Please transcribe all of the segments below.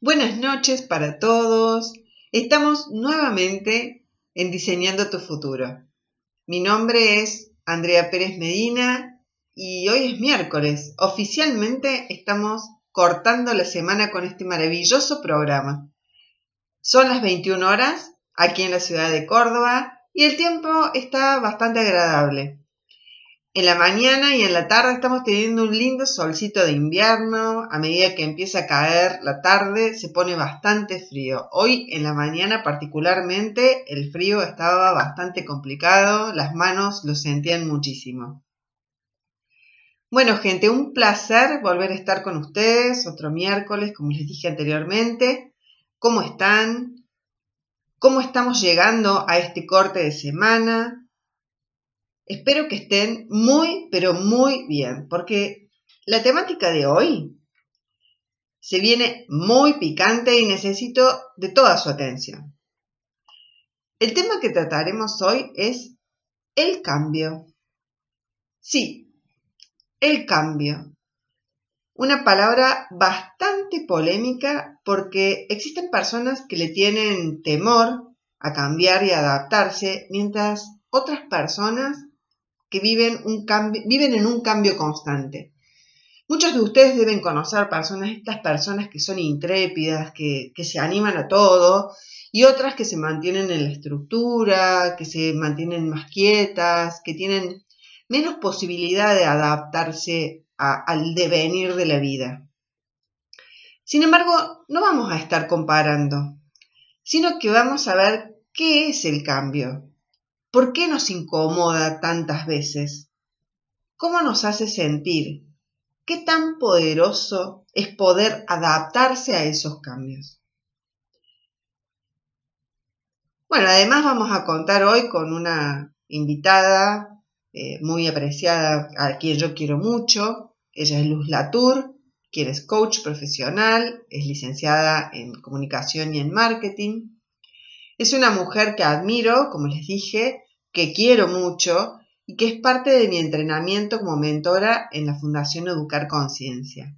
Buenas noches para todos. Estamos nuevamente en Diseñando tu futuro. Mi nombre es Andrea Pérez Medina y hoy es miércoles. Oficialmente estamos cortando la semana con este maravilloso programa. Son las 21 horas aquí en la ciudad de Córdoba y el tiempo está bastante agradable. En la mañana y en la tarde estamos teniendo un lindo solcito de invierno. A medida que empieza a caer la tarde se pone bastante frío. Hoy en la mañana particularmente el frío estaba bastante complicado. Las manos lo sentían muchísimo. Bueno gente, un placer volver a estar con ustedes otro miércoles, como les dije anteriormente. ¿Cómo están? ¿Cómo estamos llegando a este corte de semana? Espero que estén muy, pero muy bien, porque la temática de hoy se viene muy picante y necesito de toda su atención. El tema que trataremos hoy es el cambio. Sí, el cambio. Una palabra bastante polémica porque existen personas que le tienen temor a cambiar y adaptarse, mientras otras personas que viven, un viven en un cambio constante. Muchos de ustedes deben conocer personas, estas personas que son intrépidas, que, que se animan a todo, y otras que se mantienen en la estructura, que se mantienen más quietas, que tienen menos posibilidad de adaptarse al devenir de la vida. Sin embargo, no vamos a estar comparando, sino que vamos a ver qué es el cambio, ¿Por qué nos incomoda tantas veces? ¿Cómo nos hace sentir? ¿Qué tan poderoso es poder adaptarse a esos cambios? Bueno, además vamos a contar hoy con una invitada eh, muy apreciada, a quien yo quiero mucho. Ella es Luz Latour, quien es coach profesional, es licenciada en comunicación y en marketing. Es una mujer que admiro, como les dije, que quiero mucho y que es parte de mi entrenamiento como mentora en la Fundación Educar Conciencia.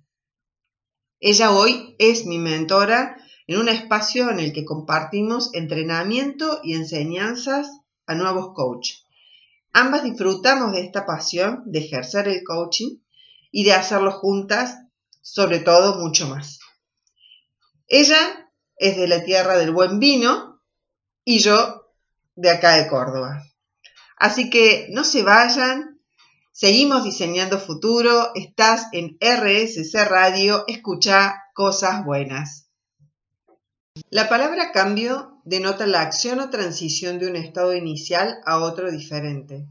Ella hoy es mi mentora en un espacio en el que compartimos entrenamiento y enseñanzas a nuevos coaches. Ambas disfrutamos de esta pasión de ejercer el coaching y de hacerlo juntas, sobre todo mucho más. Ella es de la tierra del buen vino y yo de acá de Córdoba. Así que no se vayan, seguimos diseñando futuro, estás en RSC Radio, escucha cosas buenas. La palabra cambio denota la acción o transición de un estado inicial a otro diferente,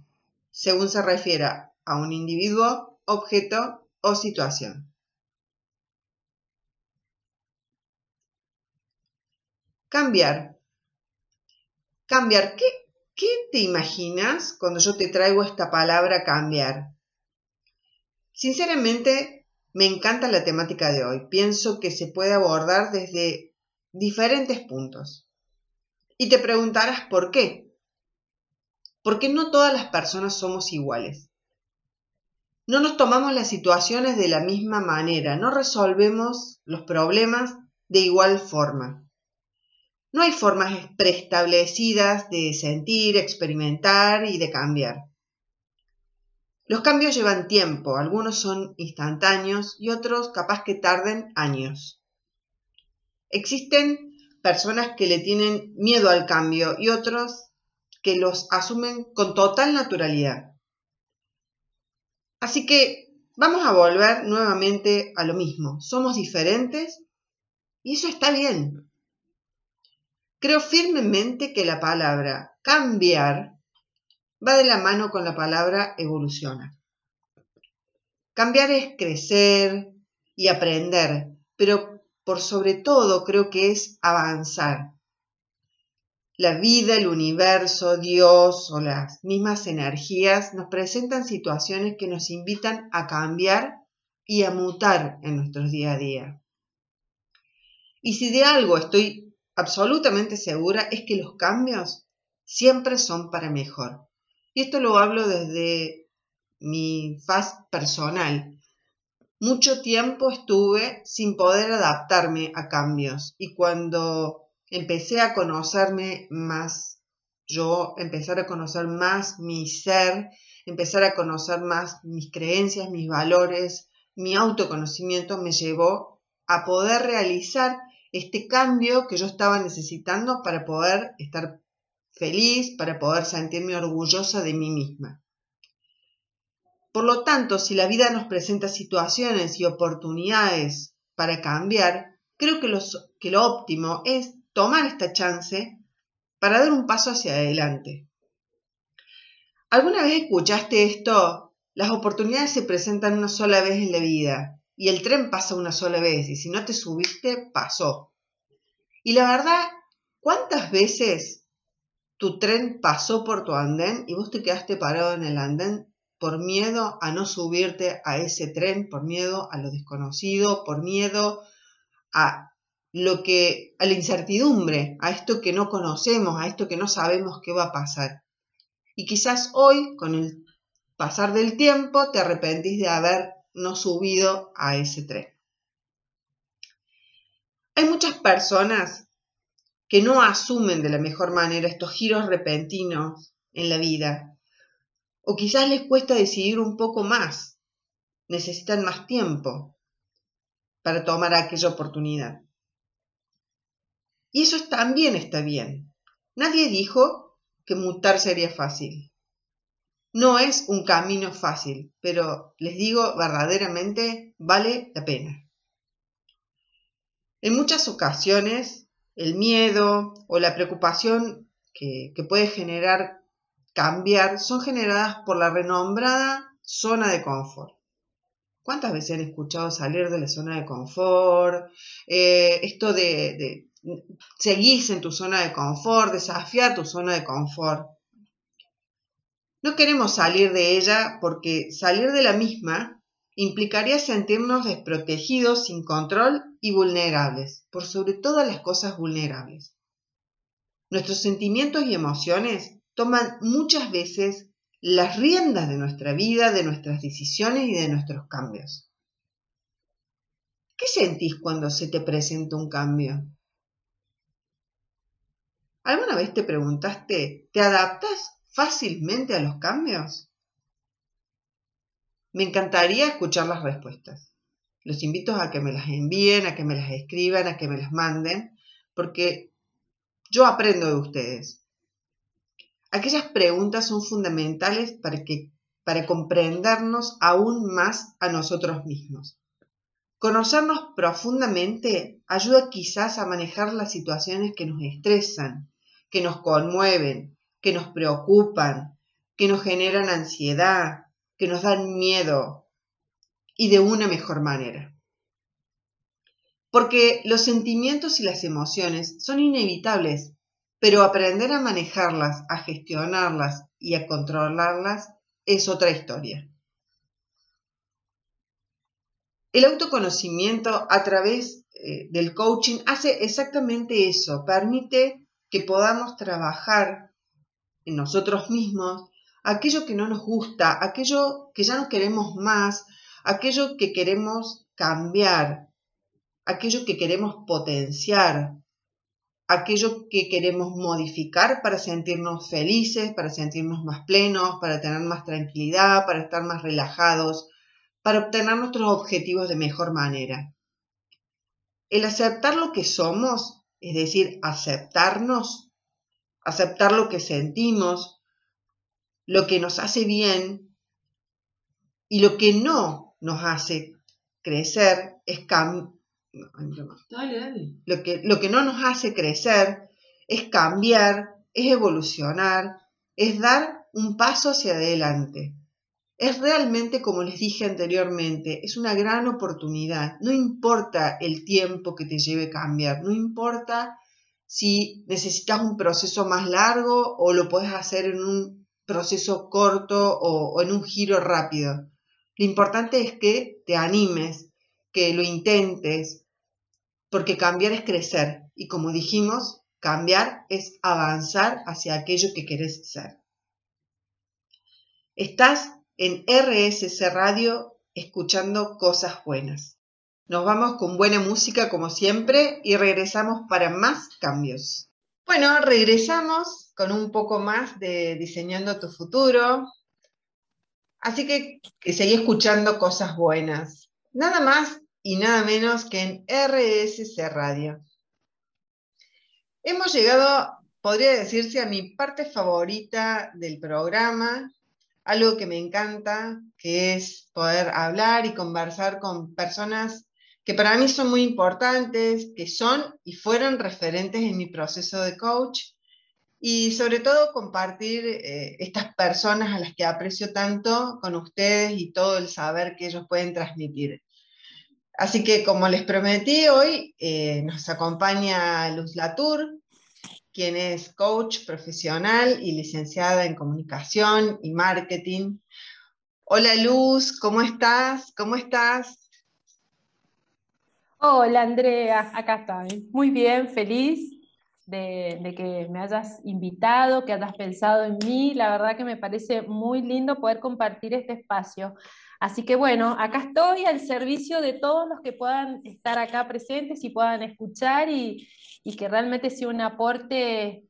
según se refiera a un individuo, objeto o situación. Cambiar. Cambiar, ¿qué ¿Qué te imaginas cuando yo te traigo esta palabra cambiar? Sinceramente, me encanta la temática de hoy. Pienso que se puede abordar desde diferentes puntos. Y te preguntarás por qué. Porque no todas las personas somos iguales. No nos tomamos las situaciones de la misma manera, no resolvemos los problemas de igual forma. No hay formas preestablecidas de sentir, experimentar y de cambiar. Los cambios llevan tiempo, algunos son instantáneos y otros capaz que tarden años. Existen personas que le tienen miedo al cambio y otros que los asumen con total naturalidad. Así que vamos a volver nuevamente a lo mismo. Somos diferentes y eso está bien. Creo firmemente que la palabra cambiar va de la mano con la palabra evolucionar. Cambiar es crecer y aprender, pero por sobre todo creo que es avanzar. La vida, el universo, Dios o las mismas energías nos presentan situaciones que nos invitan a cambiar y a mutar en nuestros día a día. Y si de algo estoy absolutamente segura es que los cambios siempre son para mejor. Y esto lo hablo desde mi faz personal. mucho tiempo estuve sin poder adaptarme a cambios y cuando empecé a conocerme más yo, empezar a conocer más mi ser, empezar a conocer más mis creencias, mis valores, mi autoconocimiento me llevó a poder realizar este cambio que yo estaba necesitando para poder estar feliz, para poder sentirme orgullosa de mí misma. Por lo tanto, si la vida nos presenta situaciones y oportunidades para cambiar, creo que, que lo óptimo es tomar esta chance para dar un paso hacia adelante. ¿Alguna vez escuchaste esto? Las oportunidades se presentan una sola vez en la vida y el tren pasa una sola vez y si no te subiste, pasó. Y la verdad, ¿cuántas veces tu tren pasó por tu andén y vos te quedaste parado en el andén por miedo a no subirte a ese tren, por miedo a lo desconocido, por miedo a lo que a la incertidumbre, a esto que no conocemos, a esto que no sabemos qué va a pasar. Y quizás hoy, con el pasar del tiempo, te arrepentís de haber no subido a ese tren. Hay muchas personas que no asumen de la mejor manera estos giros repentinos en la vida. O quizás les cuesta decidir un poco más. Necesitan más tiempo para tomar aquella oportunidad. Y eso también está bien. Nadie dijo que mutar sería fácil. No es un camino fácil, pero les digo verdaderamente vale la pena. En muchas ocasiones, el miedo o la preocupación que, puede generar cambiar son generadas por la renombrada zona de confort. ¿Cuántas veces han escuchado salir de la zona de confort? Eh, esto de, seguirse en tu zona de confort, desafiar tu zona de confort. No queremos salir de ella porque salir de la misma implicaría sentirnos desprotegidos, sin control y vulnerables, por sobre todas las cosas vulnerables. Nuestros sentimientos y emociones toman muchas veces las riendas de nuestra vida, de nuestras decisiones y de nuestros cambios. ¿Qué sentís cuando se te presenta un cambio? ¿Alguna vez te preguntaste, ¿te adaptas fácilmente a los cambios? Me encantaría escuchar las respuestas. Los invito a que me las envíen, a que me las escriban, a que me las manden, porque yo aprendo de ustedes. Aquellas preguntas son fundamentales para, que, para comprendernos aún más a nosotros mismos. Conocernos profundamente ayuda quizás a manejar las situaciones que nos estresan, que nos conmueven, que nos preocupan, que nos generan ansiedad, que nos dan miedo y de una mejor manera. Porque los sentimientos y las emociones son inevitables, pero aprender a manejarlas, a gestionarlas y a controlarlas es otra historia. El autoconocimiento a través eh, del coaching hace exactamente eso, permite que podamos trabajar nosotros mismos aquello que no nos gusta, aquello que ya no queremos más, aquello que queremos cambiar, aquello que queremos potenciar, aquello que queremos modificar para sentirnos felices, para sentirnos más plenos, para tener más tranquilidad, para estar más relajados, para obtener nuestros objetivos de mejor manera. El aceptar lo que somos es decir, aceptarnos, aceptar lo que sentimos, lo que nos hace bien y lo que no nos hace crecer es Lo, que, lo que no nos hace crecer es cambiar, es evolucionar, es dar un paso hacia adelante. Es realmente, como les dije anteriormente, es una gran oportunidad. No importa el tiempo que te lleve cambiar, no importa si necesitas un proceso más largo o lo puedes hacer en un proceso corto o, en un giro rápido. Lo importante es que te animes, que lo intentes, porque cambiar es crecer y como dijimos, cambiar es avanzar hacia aquello que querés ser. Estás en RSC Radio escuchando cosas buenas. Nos vamos con buena música como siempre y regresamos para más cambios. Bueno, regresamos con un poco más de Diseñando tu futuro. Así que, que seguí escuchando cosas buenas. Nada más y nada menos que en RSC Radio. Hemos llegado, podría decirse, a mi parte favorita del programa, algo que me encanta, que es poder hablar y conversar con personas que para mí son muy importantes, que son y fueron referentes en mi proceso de coach y sobre todo compartir eh, estas personas a las que aprecio tanto con ustedes y todo el saber que ellos pueden transmitir. Así que como les prometí, hoy eh, nos acompaña Luz Latour, quien es coach profesional y licenciada en comunicación y marketing. Hola Luz, ¿cómo estás? ¿Cómo estás? Hola Andrea, acá estoy. Muy bien, feliz de, de, que me hayas invitado, que hayas pensado en mí. La verdad que me parece muy lindo poder compartir este espacio. Así que bueno, acá estoy al servicio de todos los que puedan estar acá presentes y puedan escuchar y, y que realmente sea un aporte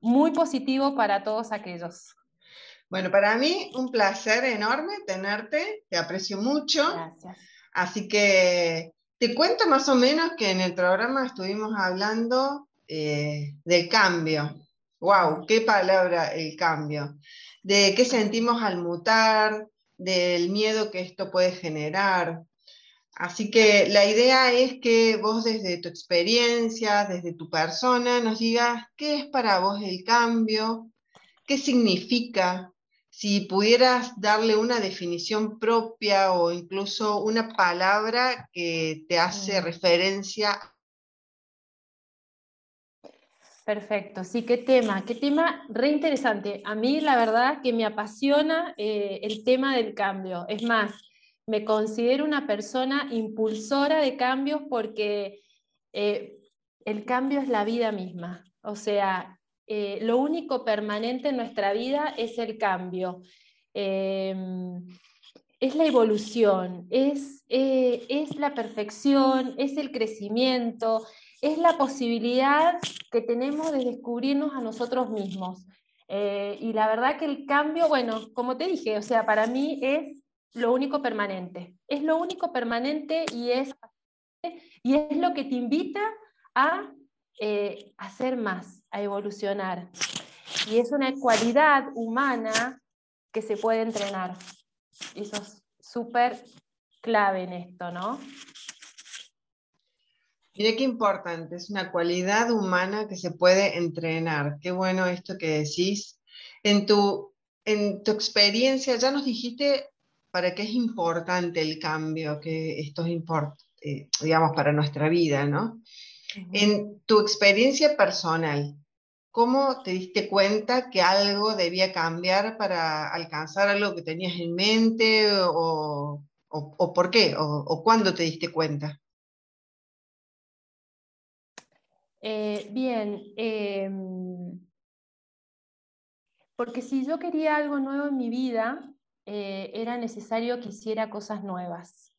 muy positivo para todos aquellos. Bueno, para mí un placer enorme tenerte, te aprecio mucho. Gracias. Así que te cuento más o menos que en el programa estuvimos hablando eh, del cambio. ¡Wow! ¡Qué palabra el cambio! De qué sentimos al mutar, del miedo que esto puede generar, Así que la idea es que vos desde tu experiencia, desde tu persona, nos digas qué es para vos el cambio, qué significa, si pudieras darle una definición propia o incluso una palabra que te hace referencia. Perfecto, sí, qué tema, qué tema re interesante. A mí la verdad que me apasiona eh, el tema del cambio. Es más, me considero una persona impulsora de cambios porque eh, el cambio es la vida misma. O sea, eh, lo único permanente en nuestra vida es el cambio. Em, es la evolución, es, eh, es la perfección, es el crecimiento, es la posibilidad que tenemos de descubrirnos a nosotros mismos. y la verdad que el cambio, bueno, como te dije, o sea, para mí es lo único permanente. Es lo único permanente y es, y es lo que te invita a eh, hacer más, a evolucionar. Y es una cualidad humana que se puede entrenar. eso es súper clave en esto, ¿no? Mira qué importante, es una cualidad humana que se puede entrenar. Qué bueno esto que decís. En tu, en tu experiencia, ya nos dijiste para qué es importante el cambio, que esto es importante, eh, digamos, para nuestra vida, ¿no? En tu experiencia personal, ¿cómo te diste cuenta que algo debía cambiar para alcanzar algo que tenías en mente o, por qué o, cuándo te diste cuenta? Eh, bien, em, porque si yo quería algo nuevo en mi vida, eh, era necesario que hiciera cosas nuevas.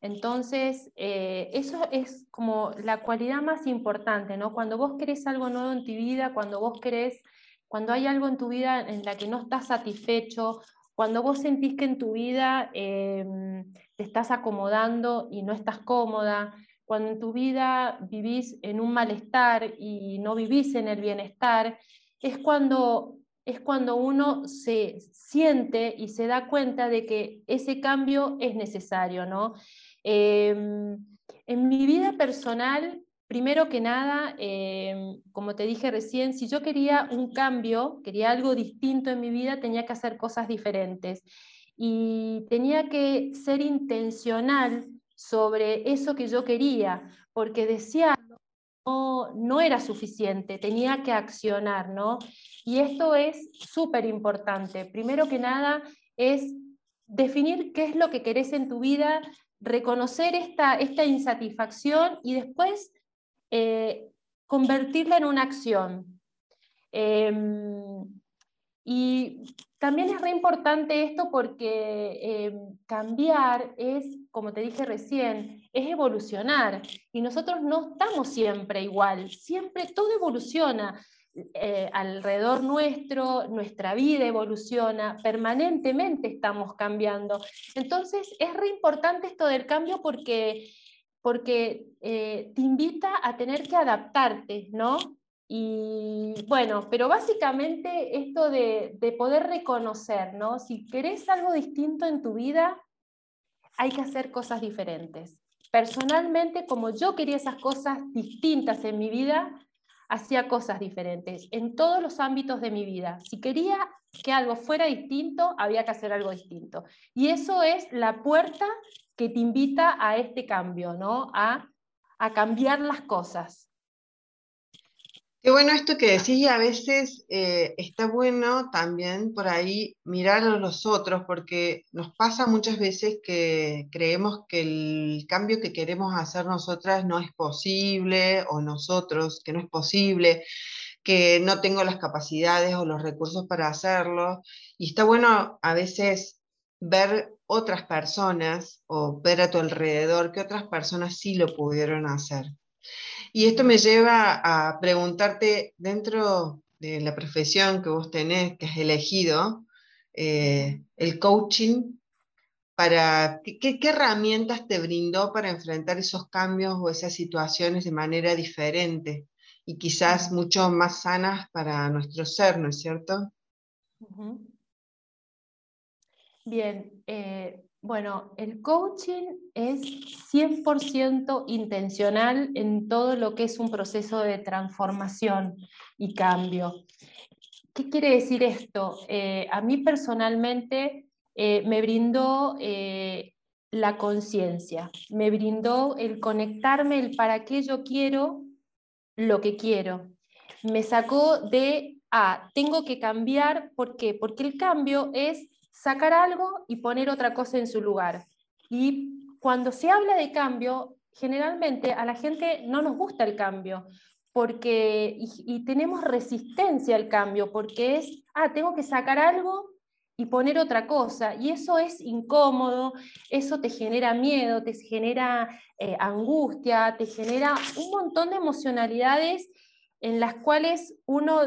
Entonces, eh, eso es como la cualidad más importante, ¿no? Cuando vos querés algo nuevo en tu vida, cuando vos querés, cuando hay algo en tu vida en la que no estás satisfecho, cuando vos sentís que en tu vida em, te estás acomodando y no estás cómoda, cuando en tu vida vivís en un malestar y no vivís en el bienestar, es cuando es cuando uno se siente y se da cuenta de que ese cambio es necesario, ¿no? Em, en mi vida personal, primero que nada, em, como te dije recién, si yo quería un cambio, quería algo distinto en mi vida, tenía que hacer cosas diferentes y tenía que ser intencional sobre eso que yo quería, porque desearlo no, no era suficiente, tenía que accionar, ¿no? Y esto es súper importante. Primero que nada es definir qué es lo que querés en tu vida, reconocer esta, esta insatisfacción y después eh, convertirla en una acción. Em, Y también es re importante esto porque eh, cambiar es, como te dije recién, es evolucionar. Y nosotros no estamos siempre igual, siempre todo evoluciona. Eh, alrededor nuestro, nuestra vida evoluciona, permanentemente estamos cambiando. Entonces es re importante esto del cambio porque, porque eh, te invita a tener que adaptarte, ¿no? Y bueno, pero básicamente esto de, de poder reconocer, ¿no? Si querés algo distinto en tu vida, hay que hacer cosas diferentes. Personalmente, como yo quería esas cosas distintas en mi vida, hacía cosas diferentes en todos los ámbitos de mi vida. Si quería que algo fuera distinto, había que hacer algo distinto. Y eso es la puerta que te invita a este cambio, ¿no? A, a cambiar las cosas. Qué bueno esto que decís y a veces eh, está bueno también por ahí mirar a los otros porque nos pasa muchas veces que creemos que el cambio que queremos hacer nosotras no es posible o nosotros que no es posible, que no tengo las capacidades o los recursos para hacerlo y está bueno a veces ver otras personas o ver a tu alrededor que otras personas sí lo pudieron hacer. Y esto me lleva a preguntarte, dentro de la profesión que vos tenés, que has elegido, eh, el coaching, para, ¿qué, herramientas te brindó para enfrentar esos cambios o esas situaciones de manera diferente y quizás mucho más sanas para nuestro ser, ¿no es cierto? Bien, eh, bueno, el coaching es 100% intencional en todo lo que es un proceso de transformación y cambio. ¿Qué quiere decir esto? Eh, a mí personalmente eh, me brindó eh, la conciencia, me brindó el conectarme, el para qué yo quiero lo que quiero. Me sacó de, ah, tengo que cambiar, ¿por qué? Porque el cambio es sacar algo y poner otra cosa en su lugar. Y cuando se habla de cambio, generalmente a la gente no nos gusta el cambio, porque y, tenemos resistencia al cambio, porque es, ah, tengo que sacar algo y poner otra cosa, y eso es incómodo, eso te genera miedo, te genera eh, angustia, te genera un montón de emocionalidades en las cuales uno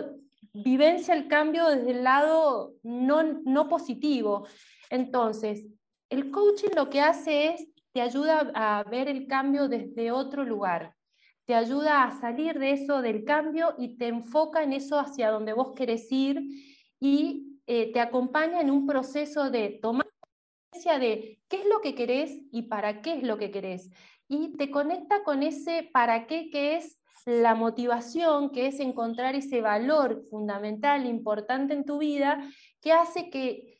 vivencia el cambio desde el lado no, positivo. Entonces, el coaching lo que hace es, te ayuda a ver el cambio desde otro lugar, te ayuda a salir de eso del cambio y te enfoca en eso hacia donde vos querés ir y eh, te acompaña en un proceso de tomar conciencia de qué es lo que querés y para qué es lo que querés. Y te conecta con ese para qué que es la motivación, que es encontrar ese valor fundamental, importante en tu vida, que hace que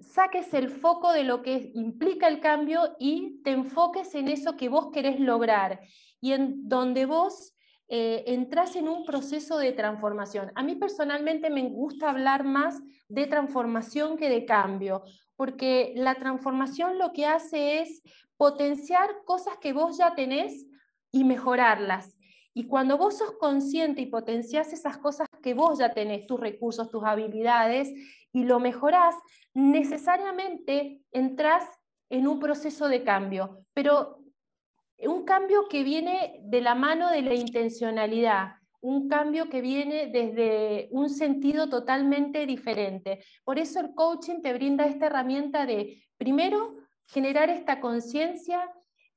saques el foco de lo que implica el cambio y te enfoques en eso que vos querés lograr y en donde vos eh, entras en un proceso de transformación. A mí personalmente me gusta hablar más de transformación que de cambio, porque la transformación lo que hace es potenciar cosas que vos ya tenés y mejorarlas. Y cuando vos sos consciente y potenciás esas cosas que vos ya tenés, tus recursos, tus habilidades, y lo mejorás, necesariamente entras en un proceso de cambio, pero un cambio que viene de la mano de la intencionalidad, un cambio que viene desde un sentido totalmente diferente. Por eso el coaching te brinda esta herramienta de, primero, generar esta conciencia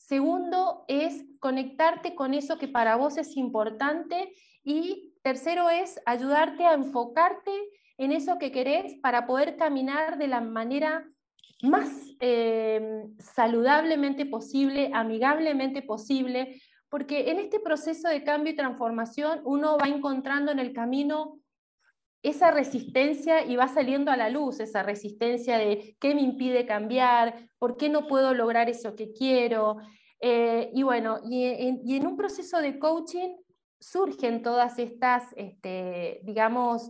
Segundo es conectarte con eso que para vos es importante. Y tercero es ayudarte a enfocarte en eso que querés para poder caminar de la manera más eh, saludablemente posible, amigablemente posible, porque en este proceso de cambio y transformación uno va encontrando en el camino esa resistencia y va saliendo a la luz esa resistencia de qué me impide cambiar, por qué no puedo lograr eso que quiero. Eh, y bueno, y en, un proceso de coaching surgen todas estas, este, digamos,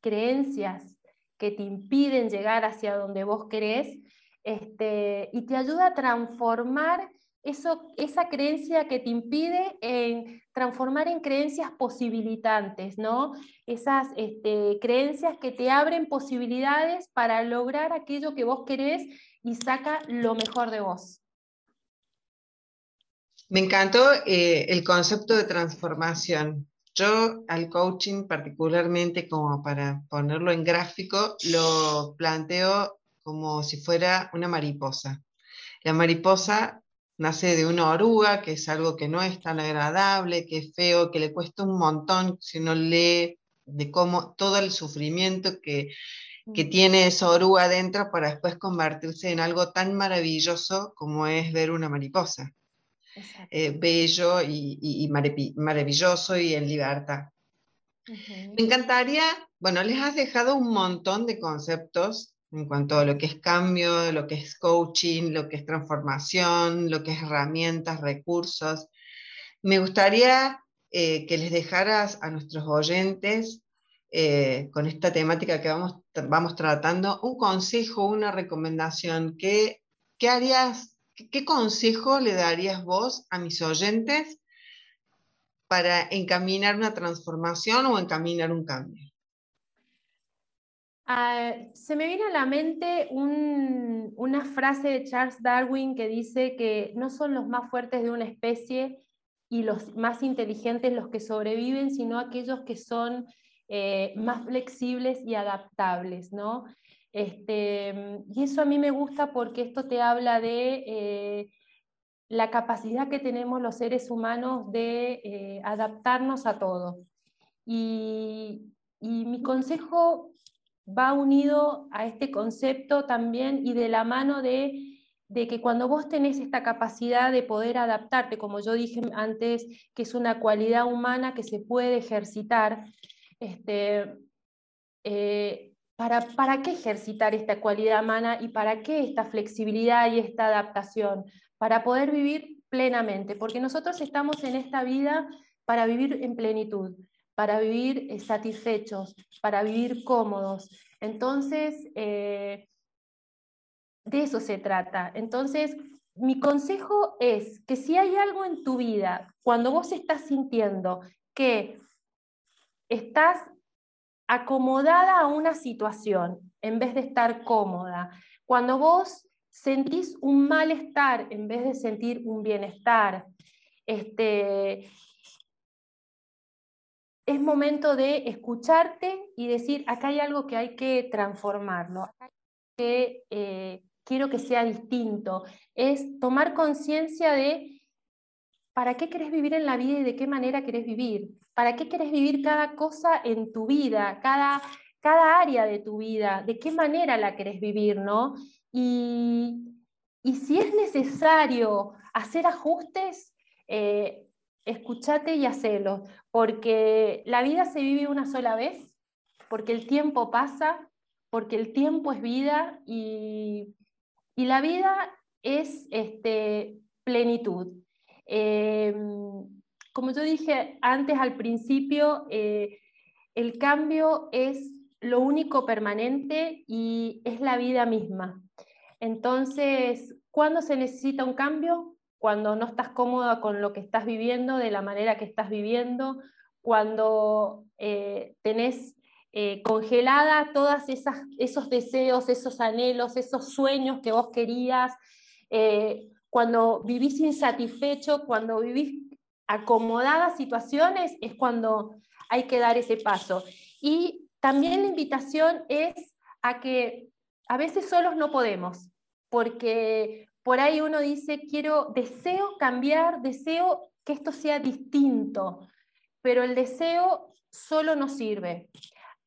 creencias que te impiden llegar hacia donde vos querés este, y te ayuda a transformar eso, esa creencia que te impide en transformar en creencias posibilitantes, ¿no? Esas este, creencias que te abren posibilidades para lograr aquello que vos querés y saca lo mejor de vos. Me encantó eh, el concepto de transformación. Yo al coaching particularmente, como para ponerlo en gráfico, lo planteo como si fuera una mariposa. La mariposa nace de una oruga, que es algo que no es tan agradable, que es feo, que le cuesta un montón si uno lee de cómo todo el sufrimiento que, que tiene esa oruga adentro para después convertirse en algo tan maravilloso como es ver una mariposa. Eh, bello y, maravilloso y en libertad. Me encantaría, bueno, les has dejado un montón de conceptos en cuanto a lo que es cambio, lo que es coaching, lo que es transformación, lo que es herramientas, recursos. Me gustaría eh, que les dejaras a nuestros oyentes eh, con esta temática que vamos, vamos tratando, un consejo, una recomendación. ¿Qué, harías, qué consejo le darías vos a mis oyentes para encaminar una transformación o encaminar un cambio? Ah, se me viene a la mente una frase de Charles Darwin que dice que no son los más fuertes de una especie y los más inteligentes los que sobreviven, sino aquellos que son eh, más flexibles y adaptables, ¿no? Este, y eso a mí me gusta porque esto te habla de eh, la capacidad que tenemos los seres humanos de eh, adaptarnos a todo. y mi consejo va unido a este concepto también y de la mano de, que cuando vos tenés esta capacidad de poder adaptarte, como yo dije antes, que es una cualidad humana que se puede ejercitar, este, eh, ¿para, ¿para qué ejercitar esta cualidad humana y para qué esta flexibilidad y esta adaptación? Para poder vivir plenamente, porque nosotros estamos en esta vida para vivir en plenitud para vivir eh, satisfechos, para vivir cómodos. Entonces, eh, de eso se trata. Entonces, mi consejo es que si hay algo en tu vida, cuando vos estás sintiendo que estás acomodada a una situación en vez de estar cómoda, cuando vos sentís un malestar en vez de sentir un bienestar, este, es momento de escucharte y decir, acá hay algo que hay que transformarlo, que eh, quiero que sea distinto. Es tomar conciencia de para qué querés vivir en la vida y de qué manera querés vivir. ¿Para qué querés vivir cada cosa en tu vida, cada, cada área de tu vida? ¿De qué manera la querés vivir, no? Y, si es necesario hacer ajustes, eh, escúchate y hacelo, porque la vida se vive una sola vez, porque el tiempo pasa, porque el tiempo es vida y, la vida es este, plenitud. Em, como yo dije antes al principio, eh, el cambio es lo único permanente y es la vida misma. Entonces, ¿cuándo se necesita un cambio? Cuando no estás cómoda con lo que estás viviendo, de la manera que estás viviendo, cuando eh, tenés eh, congelada todos esos deseos, esos anhelos, esos sueños que vos querías, eh, cuando vivís insatisfecho, cuando vivís acomodadas situaciones, es cuando hay que dar ese paso. Y también la invitación es a que a veces solos no podemos, porque por ahí uno dice, quiero, deseo cambiar, deseo que esto sea distinto, pero el deseo solo no sirve.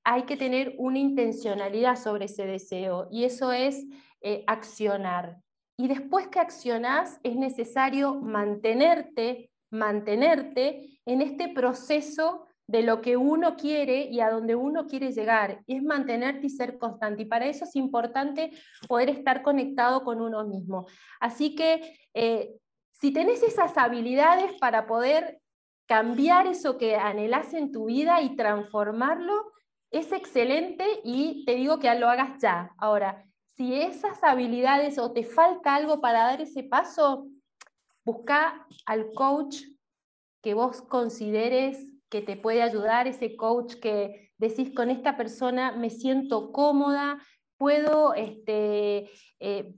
Hay que tener una intencionalidad sobre ese deseo y eso es eh, accionar. Y después que accionás, es necesario mantenerte, mantenerte en este proceso de lo que uno quiere y a donde uno quiere llegar, es mantenerte y ser constante. Y para eso es importante poder estar conectado con uno mismo. Así que eh, si tenés esas habilidades para poder cambiar eso que anhelas en tu vida y transformarlo, es excelente y te digo que lo hagas ya. Ahora, si esas habilidades o te falta algo para dar ese paso, busca al coach que vos consideres que te puede ayudar, ese coach que decís con esta persona me siento cómoda, puedo este, eh,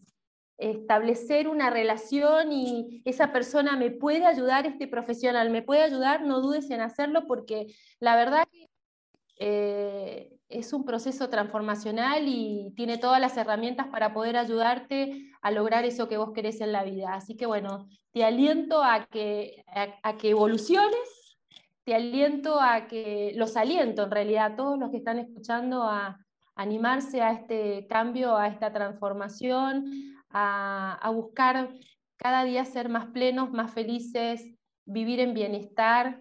establecer una relación y esa persona me puede ayudar, este profesional me puede ayudar, no dudes en hacerlo porque la verdad que eh, es un proceso transformacional y tiene todas las herramientas para poder ayudarte a lograr eso que vos querés en la vida. Así que bueno, te aliento a que, a, que evoluciones, te aliento a que, los aliento en realidad a todos los que están escuchando a animarse a este cambio, a esta transformación, a, buscar cada día ser más plenos, más felices, vivir en bienestar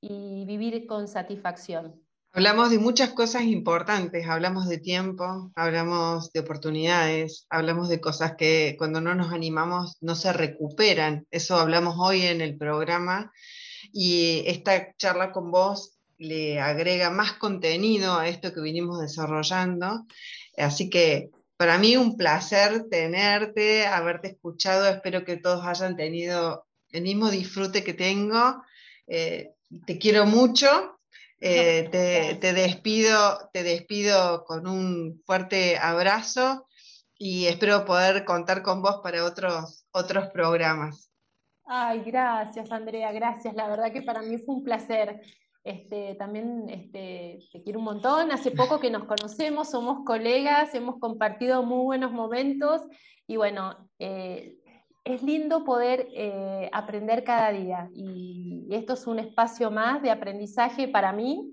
y vivir con satisfacción. Hablamos de muchas cosas importantes, hablamos de tiempo, hablamos de oportunidades, hablamos de cosas que cuando no nos animamos no se recuperan. Eso hablamos hoy en el programa y esta charla con vos le agrega más contenido a esto que vinimos desarrollando. Así que para mí un placer tenerte, haberte escuchado. Espero que todos hayan tenido el mismo disfrute que tengo. Eh, te quiero mucho. Eh, te, despido, te despido con un fuerte abrazo y espero poder contar con vos para otros, otros programas. Ay, gracias Andrea, gracias. La verdad que para mí fue un placer. Este, también este, te quiero un montón. Hace poco que nos conocemos, somos colegas, hemos compartido muy buenos momentos y bueno, eh, es lindo poder eh, aprender cada día y esto es un espacio más de aprendizaje para mí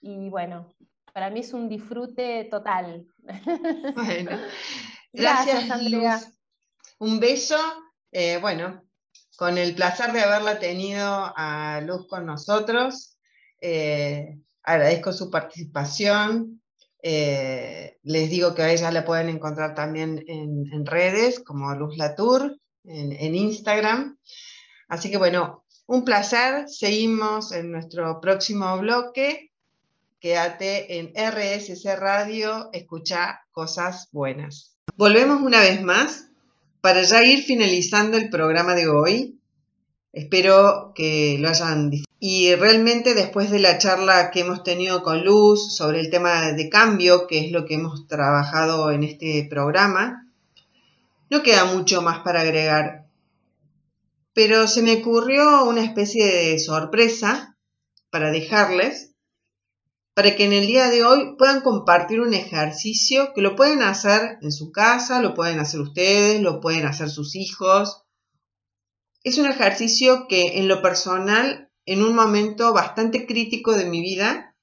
y bueno, para mí es un disfrute total. Bueno, gracias, Andrea. Un beso. Eh, bueno, con el placer de haberla tenido a Luz con nosotros. Eh, agradezco su participación. Eh, les digo que a ella la pueden encontrar también en, redes como Luz Latour, en, Instagram. Así que bueno, un placer. Seguimos en nuestro próximo bloque. Quédate en RSC Radio, escucha cosas buenas. Volvemos una vez más para ya ir finalizando el programa de hoy. Espero que lo hayan disfrutado y realmente después de la charla que hemos tenido con Luz sobre el tema de cambio, que es lo que hemos trabajado en este programa, no queda mucho más para agregar. Pero se me ocurrió una especie de sorpresa para dejarles, para que en el día de hoy puedan compartir un ejercicio que lo pueden hacer en su casa, lo pueden hacer ustedes, lo pueden hacer sus hijos. Es un ejercicio que en lo personal en un momento bastante crítico de mi vida,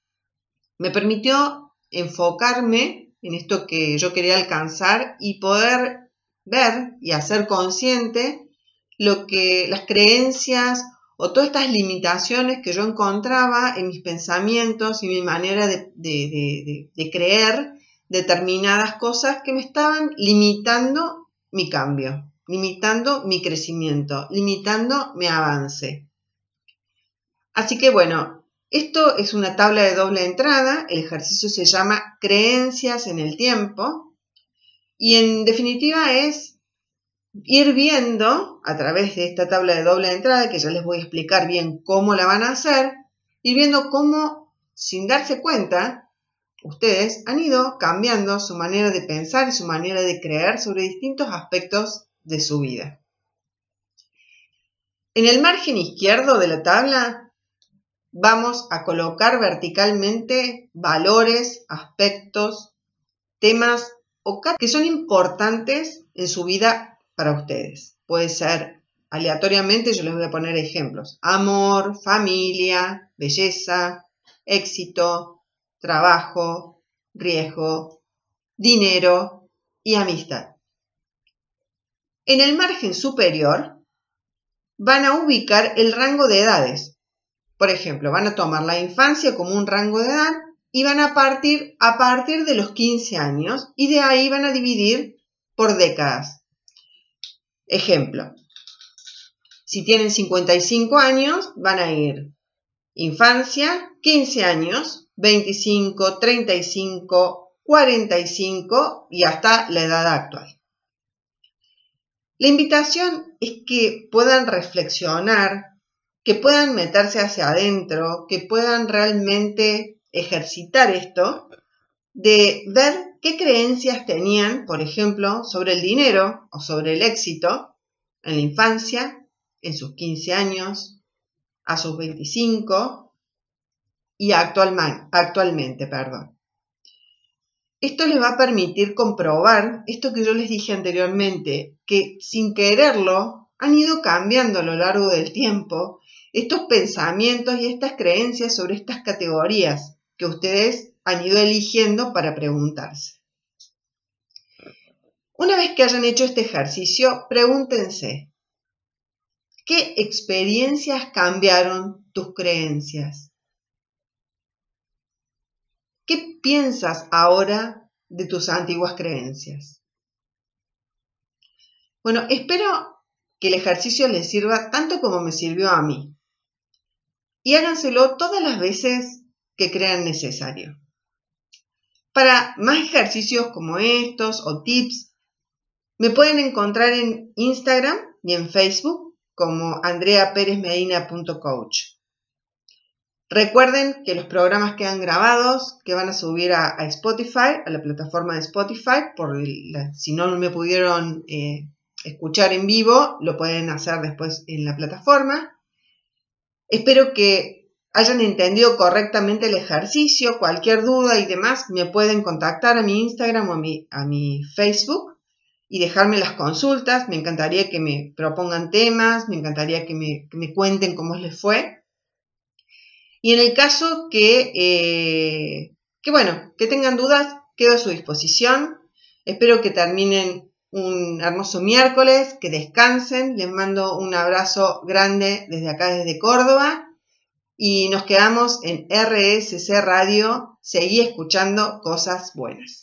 me permitió enfocarme en esto que yo quería alcanzar y poder ver y hacer consciente lo que las creencias o todas estas limitaciones que yo encontraba en mis pensamientos y mi manera de, de creer determinadas cosas que me estaban limitando mi cambio, limitando mi crecimiento, limitando mi avance. Así que bueno, esto es una tabla de doble entrada, el ejercicio se llama creencias en el tiempo y en definitiva es ir viendo a través de esta tabla de doble entrada, que ya les voy a explicar bien cómo la van a hacer, ir viendo cómo, sin darse cuenta, ustedes han ido cambiando su manera de pensar y su manera de creer sobre distintos aspectos de su vida. En el margen izquierdo de la tabla vamos a colocar verticalmente valores, aspectos, temas o que son importantes en su vida para ustedes. Puede ser aleatoriamente, yo les voy a poner ejemplos. Amor, familia, belleza, éxito, trabajo, riesgo, dinero y amistad. En el margen superior van a ubicar el rango de edades, por ejemplo, van a tomar la infancia como un rango de edad y van a partir a partir de los 15 años y de ahí van a dividir por décadas. Ejemplo, si tienen 55 años, van a ir infancia, 15 años, 25, 35, 45 y hasta la edad actual. La invitación es que puedan reflexionar que puedan meterse hacia adentro, que puedan realmente ejercitar esto, de ver qué creencias tenían, por ejemplo, sobre el dinero o sobre el éxito en la infancia, en sus 15 años, a sus 25 y actualmente. Perdón. Esto les va a permitir comprobar esto que yo les dije anteriormente, que sin quererlo han ido cambiando a lo largo del tiempo estos pensamientos y estas creencias sobre estas categorías que ustedes han ido eligiendo para preguntarse. Una vez que hayan hecho este ejercicio, pregúntense, ¿qué experiencias cambiaron tus creencias? ¿Qué piensas ahora de tus antiguas creencias? Bueno, espero que el ejercicio les sirva tanto como me sirvió a mí. Y háganselo todas las veces que crean necesario. Para más ejercicios como estos o tips, me pueden encontrar en Instagram y en Facebook como andreaperezmedina.coach. Recuerden que los programas quedan grabados, que van a subir a, Spotify, a la plataforma de Spotify, por si no me pudieron eh, escuchar en vivo, lo pueden hacer después en la plataforma. Espero que hayan entendido correctamente el ejercicio, cualquier duda y demás, me pueden contactar a mi Instagram o a mi, a mi Facebook y dejarme las consultas. Me encantaría que me propongan temas, me encantaría que me, me cuenten cómo les fue. Y en el caso que, eh, que, bueno, que tengan dudas, quedo a su disposición. Espero que terminen un hermoso miércoles, que descansen. Les mando un abrazo grande desde acá, desde Córdoba. Y nos quedamos en RSC Radio. Seguí escuchando cosas buenas.